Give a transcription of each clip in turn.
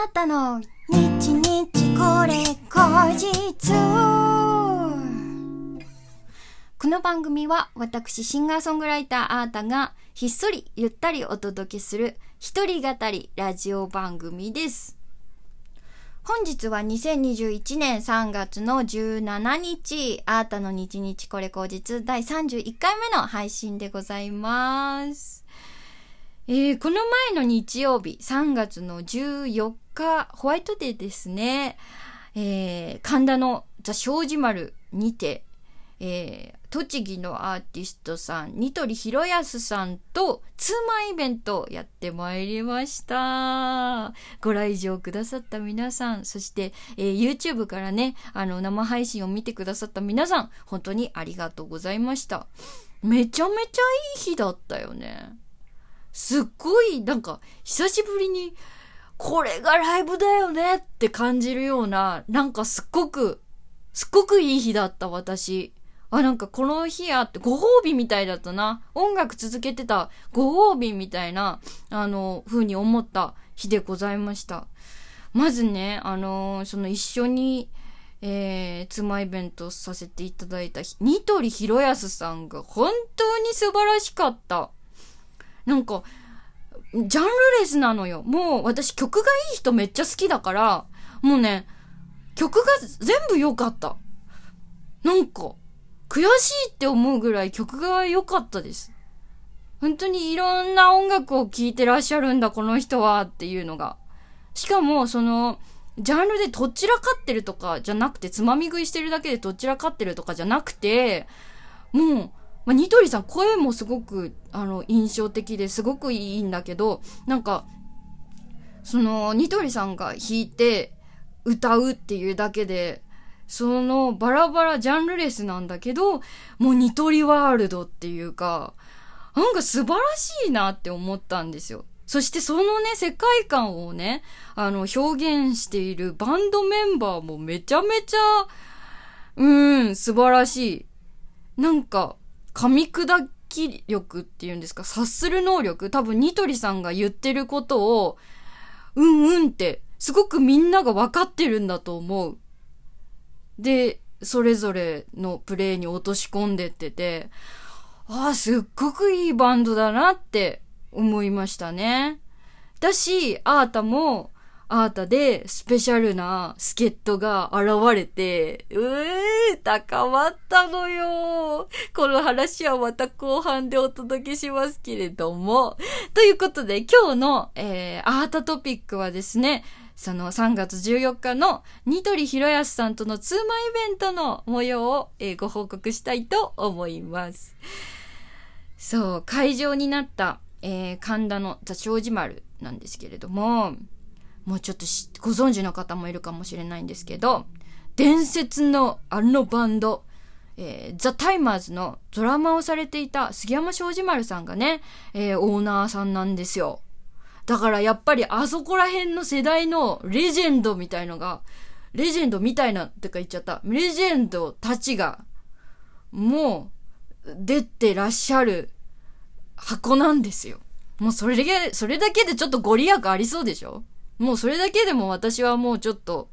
あったの日日これ後日この番組は私シンガーソングライターあーたがひっそりゆったりお届けする一人語りラジオ番組です。本日は2021年3月の17日、あーたの日日これ後日第31回目の配信でございます。えー、この前の日曜日、3月の14ホワイトデーですね。えー、神田のザ・庄司丸にて、えー、栃木のアーティストさん、ニトリヒロヤスさんとツーマンイベントやってまいりました。ご来場くださった皆さん、そして、えー YouTube からね、あの、生配信を見てくださった皆さん、本当にありがとうございました。めちゃめちゃいい日だったよね。すっごい、なんか、久しぶりに、これがライブだよねって感じるような、なんかすっごく、すっごくいい日だった、私。あ、なんかこの日あって、ご褒美みたいだったな。音楽続けてたご褒美みたいな、あの、風に思った日でございました。まずね、あのその一緒に、えー、妻イベントさせていただいたニトリヒロヤスさんが本当に素晴らしかった。なんか、ジャンルレスなのよ。もう私曲がいい人めっちゃ好きだから、もうね、曲が全部良かった。なんか、悔しいって思うぐらい曲が良かったです。本当にいろんな音楽を聴いてらっしゃるんだ、この人はっていうのが。しかも、その、ジャンルでどちらかってるとかじゃなくて、つまみ食いしてるだけでどちらかってるとかじゃなくて、もう、まあ、ニトリさん声もすごく、あの、印象的ですごくいいんだけど、なんか、その、ニトリさんが弾いて歌うっていうだけで、そのバラバラジャンルレスなんだけど、もうニトリワールドっていうか、なんか素晴らしいなって思ったんですよ。そしてそのね、世界観をね、あの、表現しているバンドメンバーもめちゃめちゃ、うん、素晴らしい。なんか、噛み砕き力っていうんですか、察する能力多分ニトリさんが言ってることを、うんうんって、すごくみんなが分かってるんだと思う。で、それぞれのプレイに落とし込んでってて、ああ、すっごくいいバンドだなって思いましたね。だし、アータも、アータでスペシャルな助っ人が現れて、うー、高まったのよ。この話はまた後半でお届けしますけれども。ということで、今日の、えー、アータトピックはですね、その3月14日のニトリヒロヤスさんとのツーマイベントの模様を、えーご報告したいと思います。そう、会場になった、えー神田のザ・庄司丸なんですけれども、もうちょっとしご存知の方もいるかもしれないんですけど、伝説のあのバンド、えーザ・タイマーズのドラマをされていた杉山庄司丸さんがね、えーオーナーさんなんですよ。だからやっぱりあそこら辺の世代のレジェンドみたいのが、レジェンドみたいなってか言っちゃった。レジェンドたちが、もう、出てらっしゃる箱なんですよ。もうそれだけ、それだけでちょっとご利益ありそうでしょ？もうそれだけでも私はもうちょっと、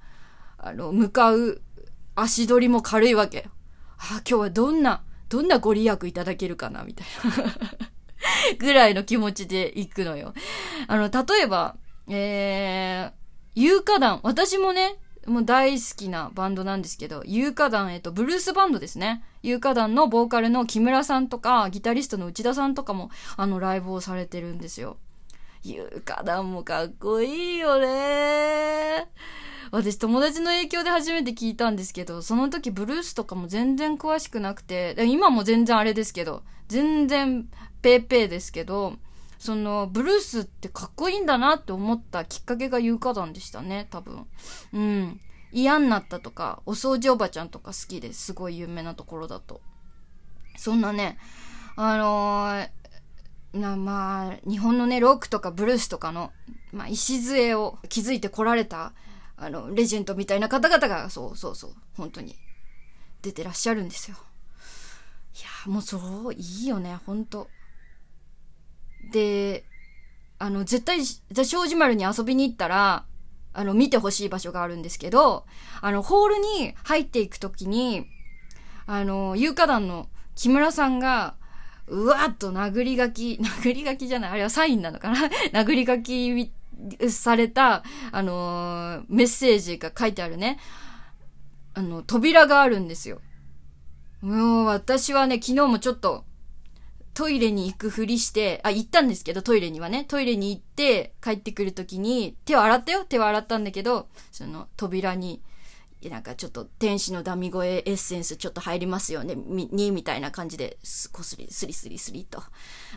あの、向かう足取りも軽いわけよ。あ、今日はどんな、どんなご利益いただけるかなみたいな。ぐらいの気持ちで行くのよ。あの、例えば、えー、有価団。私もね、もう大好きなバンドなんですけど、有価団、えっと、ブルースバンドですね。有価団のボーカルの木村さんとか、ギタリストの内田さんとかも、あの、ライブをされてるんですよ。有価団もかっこいいよね私友達の影響で初めて聞いたんですけど、その時ブルースとかも全然詳しくなくて、今も全然あれですけど、全然ペーペーですけど、そのブルースってかっこいいんだなって思ったきっかけが有価団でしたね、多分。うん。嫌になったとか、お掃除おばちゃんとか好きですごい有名なところだと。そんなね、あのーな、まあ、日本のね、ロックとかブルースとかの、まあ、礎を築いてこられた、あの、レジェンドみたいな方々が、そうそうそう、本当に、出てらっしゃるんですよ。いや、もうそう、いいよね、本当で、あの、絶対、ザ・庄司丸に遊びに行ったら、あの、見てほしい場所があるんですけど、あの、ホールに入っていくときに、あの、有価団の木村さんが、うわっと殴り書き、殴り書きじゃない、あれはサインなのかな？殴り書きされた、あのー、メッセージが書いてあるね、あの、扉があるんですよ。もう私はね、昨日もちょっと、トイレに行くふりして、あ、行ったんですけど、トイレにはね、トイレに行って帰ってくるときに、手を洗ったよ。手を洗ったんだけど、その扉に、なんかちょっと天使のダミ声エッセンスちょっと入りますよね、に、みたいな感じで、こすり、スリスリスリと、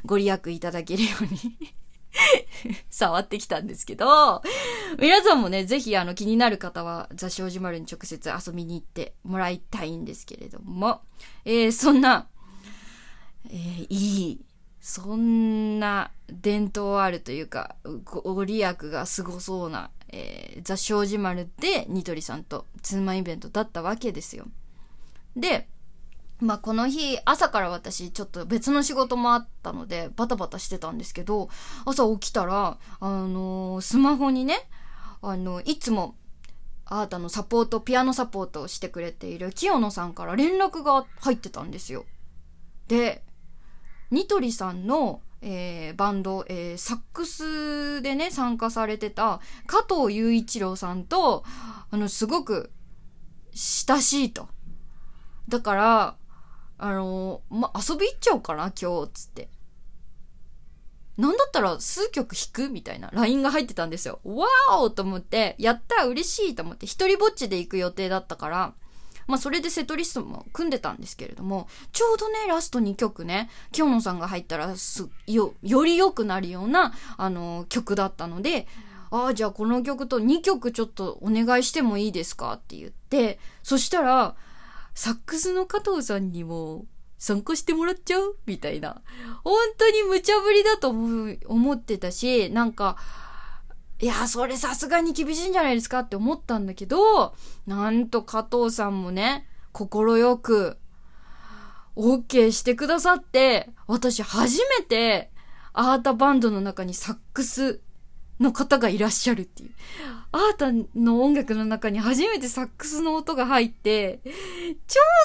ご利益いただけるように 触ってきたんですけど、皆さんもね、ぜひあの気になる方は、ザ・障子丸に直接遊びに行ってもらいたいんですけれども、えー、そんな、えー、いい、そんな伝統あるというか、ご利益がすごそうな、えー、ザ・障子丸でニトリさんとツーマンイベントだったわけですよ。で、まあこの日朝から私ちょっと別の仕事もあったのでバタバタしてたんですけど朝起きたらあのー、スマホにねあのいつもあーたのサポートピアノサポートをしてくれている清野さんから連絡が入ってたんですよ。でニトリさんの、えー、バンド、えー、サックスでね参加されてた加藤雄一郎さんとあのすごく親しいと。だから、あのま、遊び行っちゃおうかな、今日、つって。なんだったら数曲弾くみたいな LINE が入ってたんですよ。わーおと思って、やったら嬉しいと思って、一人ぼっちで行く予定だったから、まあそれでセットリストも組んでたんですけれども、ちょうどね、ラスト2曲ね、京野さんが入ったらす、よ、より良くなるような、あの、曲だったので、ああ、じゃあこの曲と2曲ちょっとお願いしてもいいですかって言って、そしたら、サックスの加藤さんにも参加してもらっちゃう？みたいな。本当に無茶ぶりだと思ってたし、なんか、いや、それさすがに厳しいんじゃないですかって思ったんだけど、なんと加藤さんもね、心よく、OK してくださって、私初めて、アータバンドの中にサックスの方がいらっしゃるっていう。アータの音楽の中に初めてサックスの音が入って、超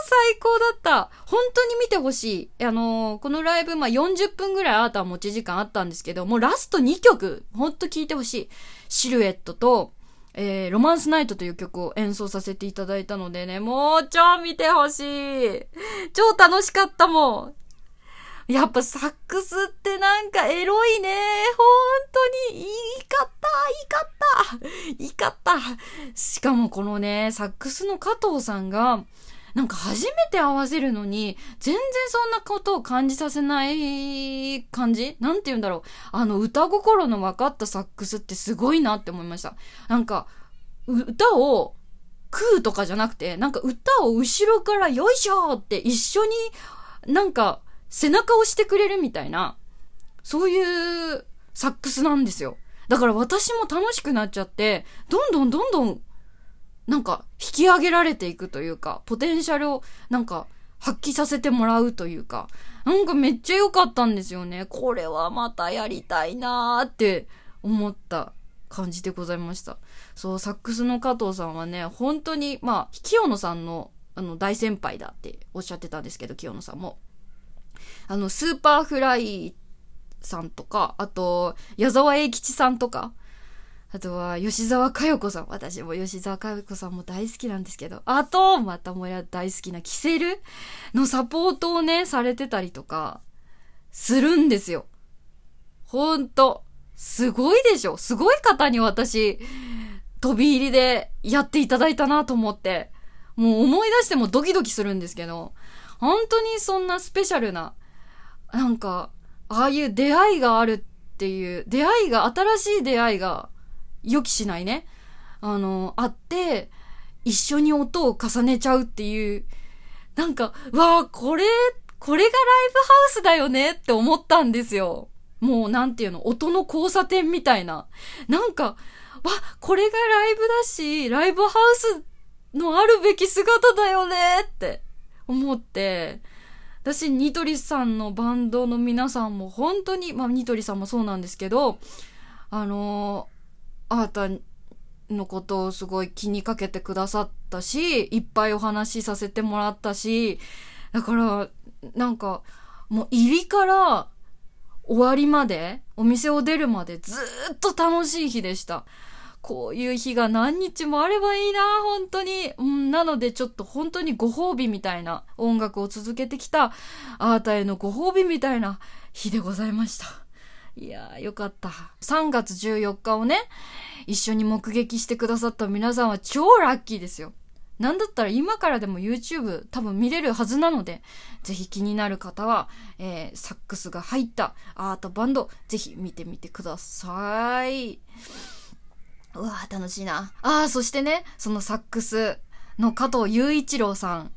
最高だった。本当に見てほしい。あのー、このライブ、まあ、40分ぐらいアータは持ち時間あったんですけど、もうラスト2曲、ほんと聴いてほしい。シルエットと、えー、ロマンスナイトという曲を演奏させていただいたのでね、もう超見てほしい。超楽しかったもん。やっぱサックスってなんかエロいね。本当に。いいかった、いいかった、いいかった。しかもこのね、サックスの加藤さんが、なんか初めて合わせるのに、全然そんなことを感じさせない感じ？なんて言うんだろう。あの歌心の分かったサックスってすごいなって思いました。なんか、歌を食うとかじゃなくて、なんか歌を後ろからよいしょって一緒になんか背中をしてくれるみたいな、そういうサックスなんですよ。だから私も楽しくなっちゃって、どんどんどんどん、なんか引き上げられていくというか、ポテンシャルをなんか発揮させてもらうというか、なんかめっちゃ良かったんですよね。これはまたやりたいなーって思った感じでございました。そう、サックスの加藤さんはね、本当に、まあ、清野さんのあの大先輩だっておっしゃってたんですけど、清野さんも。あの、 Superflyさんとか、あと、矢沢永吉さんとか、あとは、吉澤嘉代子さん。私も吉澤嘉代子さんも大好きなんですけど、あと、またもや大好きなキセルのサポートをね、されてたりとか、するんですよ。ほんと。すごいでしょすごい方に私、飛び入りでやっていただいたなと思って、もう思い出してもドキドキするんですけど、本当にそんなスペシャルななんか、ああいう出会いがあるっていう、出会いが、新しい出会いが予期しないね。あの、あって、一緒に音を重ねちゃうっていう、なんか、わあ、これ、これがライブハウスだよねって思ったんですよ。もう、なんていうの、音の交差点みたいな。なんか、わ、これがライブだし、ライブハウスのあるべき姿だよねって思って、私、ニトリさんのバンドの皆さんも本当に、まあ、ニトリさんもそうなんですけど、あのー、あーたのことをすごい気にかけてくださったし、いっぱいお話しさせてもらったし、だから、なんか、もう入りから終わりまで、お店を出るまでずっと楽しい日でした。こういう日が何日もあればいいな、本当に。うん、なのでちょっと本当にご褒美みたいな音楽を続けてきた、あーたへのご褒美みたいな日でございました。いやー、よかった。3月14日をね、一緒に目撃してくださった皆さんは超ラッキーですよ。なんだったら今からでも YouTube 多分見れるはずなので、ぜひ気になる方は、えー、サックスが入ったアートバンド、ぜひ見てみてください。うわぁ、楽しいな。ああ、そしてね、そのサックスの加藤雄一郎さん、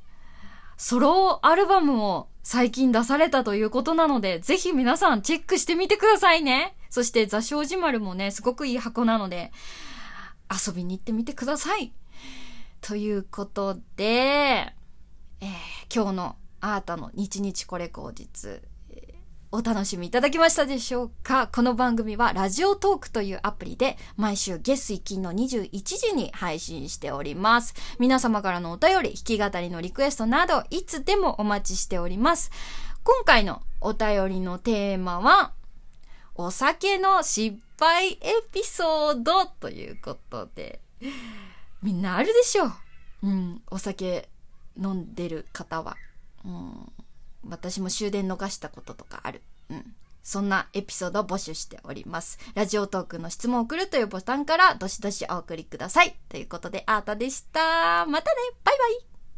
ソロアルバムを最近出されたということなので、ぜひ皆さんチェックしてみてくださいね。そして座礁寺丸もね、すごくいい箱なので、遊びに行ってみてください。ということで、えー、今日のあーたの日日これ口実、お楽しみいただけましたでしょうか？この番組はラジオトークというアプリで毎週月水金の21時に配信しております。皆様からのお便り、弾き語りのリクエストなどいつでもお待ちしております。今回のお便りのテーマは、お酒の失敗エピソードということで、みんなあるでしょう。うん、お酒飲んでる方は。うん私も終電逃したこととかある。うん。そんなエピソードを募集しております。ラジオトークの質問を送るというボタンからどしどしお送りください。ということで、アータでした。またねバイバイ